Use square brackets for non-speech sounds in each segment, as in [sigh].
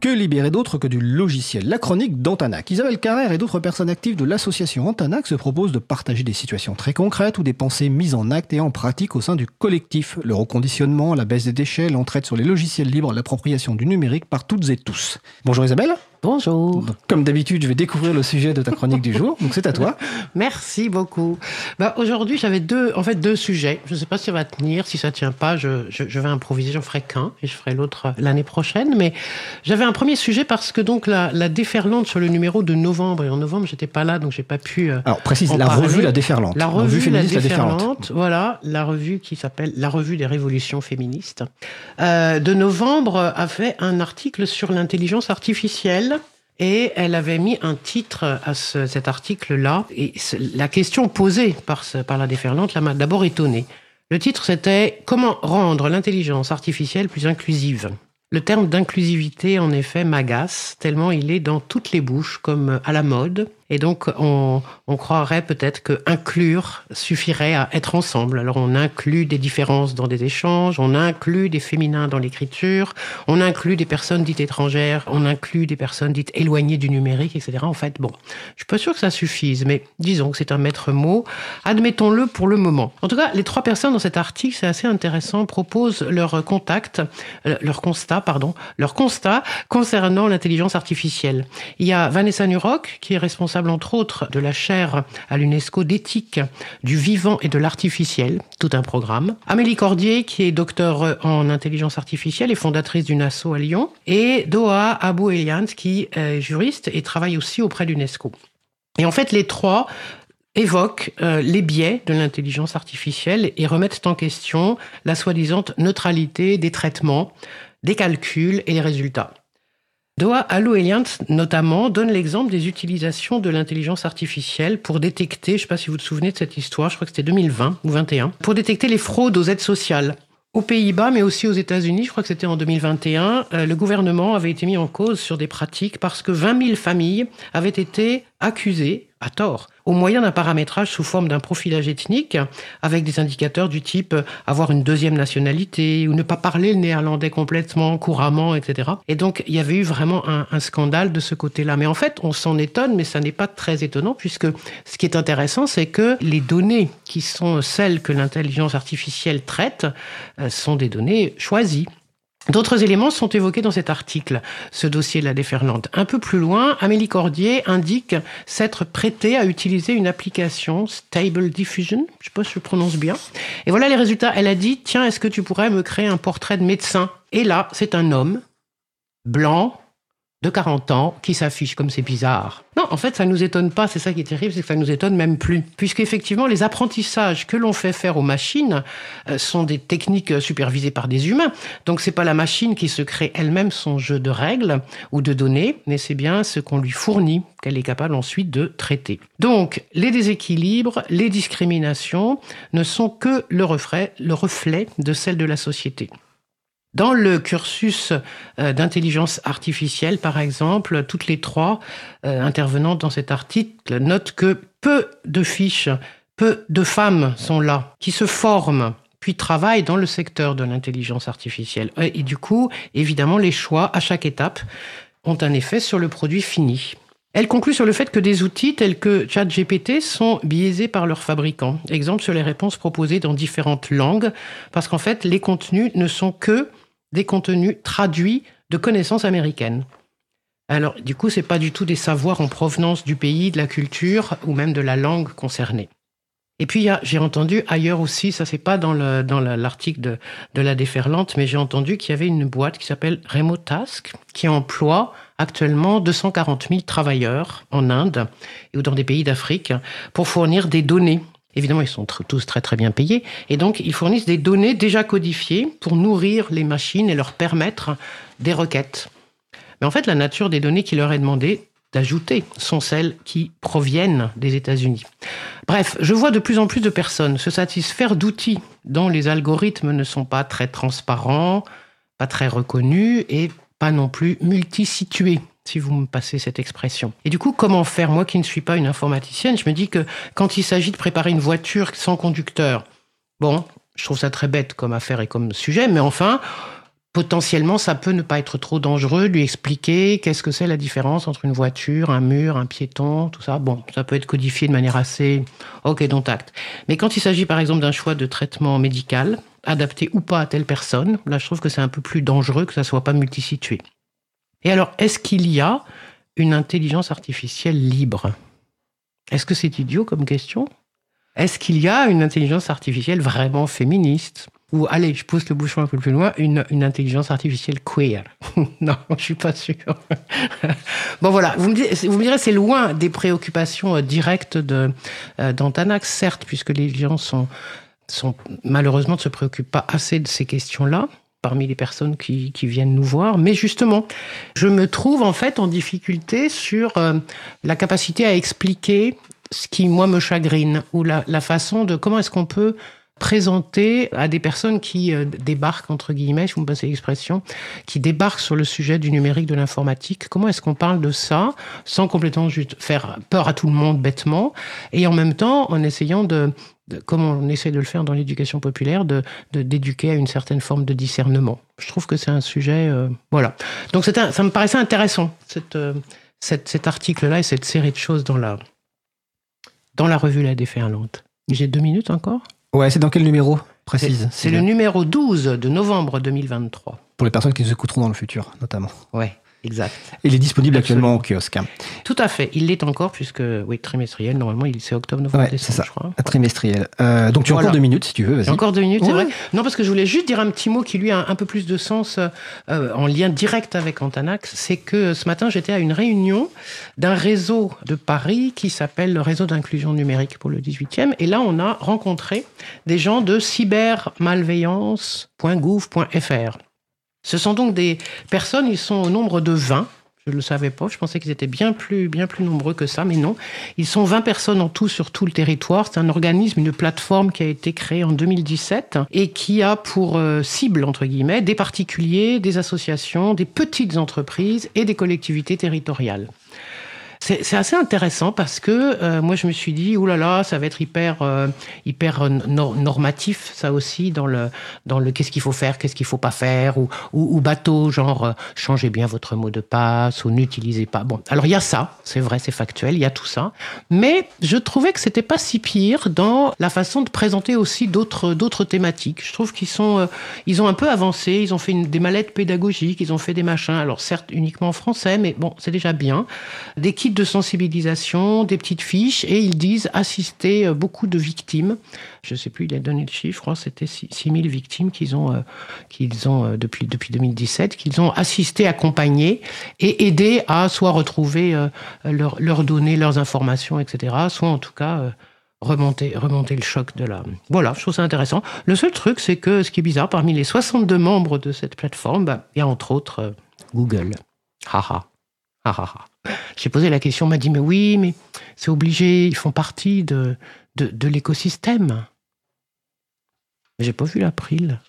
Que libérer d'autre que du logiciel La chronique d'Antanac. Isabelle Carrère et d'autres personnes actives de l'association Antanac se proposent de partager des situations très concrètes ou des pensées mises en acte et en pratique au sein du collectif. Le reconditionnement, la baisse des déchets, l'entraide sur les logiciels libres, l'appropriation du numérique par toutes et tous. Bonjour Isabelle. Bonjour. comme d'habitude, je vais découvrir le sujet de ta chronique du jour. Donc c'est à toi. [laughs] Merci beaucoup. Bah, aujourd'hui, j'avais deux, en fait, deux sujets. Je ne sais pas si ça va tenir. Si ça tient pas, je, je, je vais improviser. J'en ferai qu'un et je ferai l'autre l'année prochaine. Mais j'avais un premier sujet parce que donc la, la déferlante sur le numéro de novembre et en novembre, j'étais pas là, donc j'ai pas pu. Euh, Alors précise la parler. revue La Déferlante. La revue, féministe la La Déferlante. déferlante, voilà, la revue qui s'appelle La Revue des Révolutions féministes, euh, de novembre a fait un article sur l'intelligence artificielle. Et elle avait mis un titre à ce- cet article-là. Et la question posée par, la déferlante m'a d'abord étonné. Le titre, c'était Comment rendre l'intelligence artificielle plus inclusive? Le terme d'inclusivité, en effet, m'agace, tellement il est dans toutes les bouches, comme à la mode. Et donc, on, croirait peut-être que inclure suffirait à être ensemble. Alors, on inclut des différences dans des échanges, on inclut des féminins dans l'écriture, on inclut des personnes dites étrangères, on inclut des personnes dites éloignées du numérique, etc. En fait, bon, je suis pas sûr que ça suffise, mais disons que c'est un maître mot. Admettons-le pour le moment. En tout cas, les trois personnes dans cet article, c'est assez intéressant, proposent leur contact, euh, leur constat, pardon, leur constat concernant l'intelligence artificielle. Il y a Vanessa Nurock, qui est responsable entre autres de la chaire à l'UNESCO d'éthique du vivant et de l'artificiel, tout un programme. Amélie Cordier, qui est docteur en intelligence artificielle et fondatrice d'une asso à Lyon. Et Doha Abou Eliant, qui est juriste et travaille aussi auprès de l'UNESCO. Et en fait, les trois évoquent euh, les biais de l'intelligence artificielle et remettent en question la soi-disant neutralité des traitements, des calculs et les résultats. Doha Allo notamment, donne l'exemple des utilisations de l'intelligence artificielle pour détecter, je ne sais pas si vous vous souvenez de cette histoire, je crois que c'était 2020 ou 2021, pour détecter les fraudes aux aides sociales. Aux Pays-Bas, mais aussi aux États-Unis, je crois que c'était en 2021, euh, le gouvernement avait été mis en cause sur des pratiques parce que 20 000 familles avaient été accusées, à tort, au moyen d'un paramétrage sous forme d'un profilage ethnique, avec des indicateurs du type euh, avoir une deuxième nationalité ou ne pas parler le néerlandais complètement, couramment, etc. Et donc, il y avait eu vraiment un, un scandale de ce côté-là. Mais en fait, on s'en étonne, mais ça n'est pas très étonnant, puisque ce qui est intéressant, c'est que les données qui sont celles que l'intelligence artificielle traite euh, sont des données choisies. D'autres éléments sont évoqués dans cet article, ce dossier de la déferlante. Un peu plus loin, Amélie Cordier indique s'être prêtée à utiliser une application Stable Diffusion, je sais pas si je prononce bien. Et voilà les résultats. Elle a dit, tiens, est-ce que tu pourrais me créer un portrait de médecin? Et là, c'est un homme, blanc, de 40 ans, qui s'affiche comme c'est bizarre. Non, en fait, ça nous étonne pas. C'est ça qui est terrible, c'est que ça nous étonne même plus. Puisqu'effectivement, les apprentissages que l'on fait faire aux machines euh, sont des techniques supervisées par des humains. Donc, c'est pas la machine qui se crée elle-même son jeu de règles ou de données, mais c'est bien ce qu'on lui fournit qu'elle est capable ensuite de traiter. Donc, les déséquilibres, les discriminations ne sont que le reflet, le reflet de celle de la société. Dans le cursus euh, d'intelligence artificielle, par exemple, toutes les trois euh, intervenantes dans cet article notent que peu de fiches, peu de femmes sont là, qui se forment puis travaillent dans le secteur de l'intelligence artificielle. Et, et du coup, évidemment, les choix à chaque étape ont un effet sur le produit fini. Elle conclut sur le fait que des outils tels que ChatGPT sont biaisés par leurs fabricants. Exemple sur les réponses proposées dans différentes langues, parce qu'en fait, les contenus ne sont que des contenus traduits de connaissances américaines. Alors, du coup, c'est pas du tout des savoirs en provenance du pays, de la culture ou même de la langue concernée. Et puis, j'ai entendu ailleurs aussi, ça c'est pas dans le- dans la- l'article de, de la déferlante, mais j'ai entendu qu'il y avait une boîte qui s'appelle Remotask, qui emploie actuellement 240 000 travailleurs en Inde ou dans des pays d'Afrique pour fournir des données. Évidemment, ils sont tous très très bien payés. Et donc, ils fournissent des données déjà codifiées pour nourrir les machines et leur permettre des requêtes. Mais en fait, la nature des données qui leur est demandée d'ajouter sont celles qui proviennent des États-Unis. Bref, je vois de plus en plus de personnes se satisfaire d'outils dont les algorithmes ne sont pas très transparents, pas très reconnus et pas non plus multisitués, si vous me passez cette expression. Et du coup, comment faire? Moi qui ne suis pas une informaticienne, je me dis que quand il s'agit de préparer une voiture sans conducteur, bon, je trouve ça très bête comme affaire et comme sujet, mais enfin, potentiellement, ça peut ne pas être trop dangereux, lui expliquer qu'est-ce que c'est la différence entre une voiture, un mur, un piéton, tout ça. Bon, ça peut être codifié de manière assez OK, dont acte. Mais quand il s'agit par exemple d'un choix de traitement médical, adapté ou pas à telle personne, là je trouve que c'est un peu plus dangereux que ça soit pas multisitué. Et alors, est-ce qu'il y a une intelligence artificielle libre? Est-ce que c'est idiot comme question? Est-ce qu'il y a une intelligence artificielle vraiment féministe? Ou allez, je pousse le bouchon un peu plus loin, une, intelligence artificielle queer? [laughs] non, je suis pas sûr. [laughs] bon voilà, vous me, direz, c'est loin des préoccupations euh, directes euh, d'Antanax, certes, puisque les gens sont malheureusement ne se préoccupent pas assez de ces questions-là parmi les personnes qui, qui, viennent nous voir. Mais justement, je me trouve en fait en difficulté sur euh, la capacité à expliquer ce qui, moi, me chagrine, ou la, la façon de comment est-ce qu'on peut présenter à des personnes qui euh, débarquent, entre guillemets, si vous me passez l'expression, qui débarquent sur le sujet du numérique, de l'informatique. Comment est-ce qu'on parle de ça sans complètement juste faire peur à tout le monde bêtement et en même temps en essayant de, comme on essaie de le faire dans l'éducation populaire, de d'éduquer à une certaine forme de discernement. Je trouve que c'est un sujet, euh, voilà. Donc ça me paraissait intéressant euh, cette cet article-là et cette série de choses dans la dans la revue La Déferlante. J'ai deux minutes encore? Ouais, c'est dans quel numéro précise C'est le numéro 12 de novembre 2023. Pour les personnes qui nous écouteront dans le futur, notamment. Ouais. Exact. Il est disponible actuellement au kiosque. Hein. Tout à fait. Il l'est encore puisque, oui, trimestriel, normalement, c'est octobre, novembre, ouais, décembre, ça. je crois. Trimestriel. Euh, donc tu as encore deux minutes si tu veux, vas-y. Encore deux minutes, c'est vrai. Non, parce que je voulais juste dire un petit mot qui lui a un peu plus de sens euh, en lien direct avec Antanax. C'est que ce matin, j'étais à une réunion d'un réseau de Paris qui s'appelle le réseau d'inclusion numérique pour le 18e. Et là, on a rencontré des gens de cybermalveillance.gouv.fr. Ce sont donc des personnes, ils sont au nombre de 20. Je ne le savais pas, je pensais qu'ils étaient bien plus, bien plus nombreux que ça, mais non. Ils sont 20 personnes en tout sur tout le territoire. C'est un organisme, une plateforme qui a été créée en 2017 et qui a pour euh, cible, entre guillemets, des particuliers, des associations, des petites entreprises et des collectivités territoriales. C'est assez intéressant parce que euh, moi je me suis dit oulala là là, ça va être hyper euh, hyper euh, normatif ça aussi dans le dans le qu'est-ce qu'il faut faire qu'est-ce qu'il faut pas faire ou ou, ou bateau genre changez bien votre mot de passe ou n'utilisez pas. Bon alors il y a ça c'est vrai c'est factuel il y a tout ça. Mais je trouvais que c'était pas si pire dans la façon de présenter aussi d'autres d'autres thématiques. Je trouve qu'ils sont ils ont un peu avancé ils ont fait une, des mallettes pédagogiques ils ont fait des machins. Alors certes uniquement en français mais bon c'est déjà bien. Des kits de sensibilisation, des petites fiches, et ils disent assister euh, beaucoup de victimes. Je ne sais plus, il a donné le chiffre, je crois c'était 6000 victimes qu'ils ont, euh, qu'ils ont euh, depuis, depuis 2017, qu'ils ont assisté, accompagné et aidé à soit retrouver leurs données, leurs informations, etc., soit en tout cas remonter, remonter le choc de la... Voilà, je trouve ça intéressant. Le seul truc, c'est que ce qui est bizarre, parmi les 62 membres de cette plateforme, bah, il y a entre autres Google. Haha. Haha. J'ai posé la question, on m'a dit, mais oui, mais c'est obligé, ils font partie de, de, l'écosystème. J'ai pas vu l'April.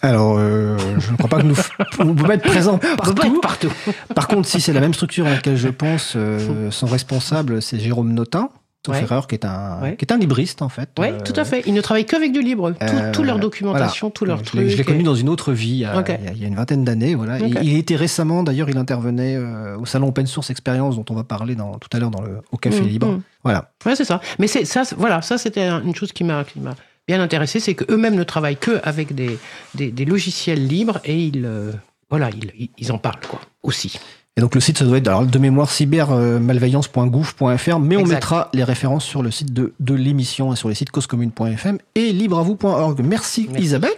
Alors, euh, je ne crois pas que nous pouvons être présents partout. partout. Par contre, si c'est la même structure à laquelle je pense, euh, son responsable, c'est Jérôme Notin sauf erreur, qui est, un, qui est un libriste en fait. Oui, tout à fait. Ils ne travaillent qu'avec du libre. Tout, toute leur documentation, tout leur truc. Je l'ai connu dans une autre vie, il y a, une vingtaine d'années. Voilà. Il, était récemment, d'ailleurs, il intervenait euh, au salon Open Source Experience, dont on va parler dans, tout à l'heure dans le, au Café mm, Libre. Mm. Voilà. Ouais, c'est ça. Mais c'est ça, voilà, ça c'était une chose qui m'a bien intéressé, c'est qu'eux-mêmes ne travaillent que avec des, des, logiciels libres et ils, euh, voilà, ils, ils en parlent quoi, aussi. Et donc le site, ça doit être alors, de mémoire cybermalveillance.gouv.fr, mais on mettra les références sur le site de, de l'émission et sur les sites causecommune.fm et libreavou.org. Merci, Merci, Isabelle.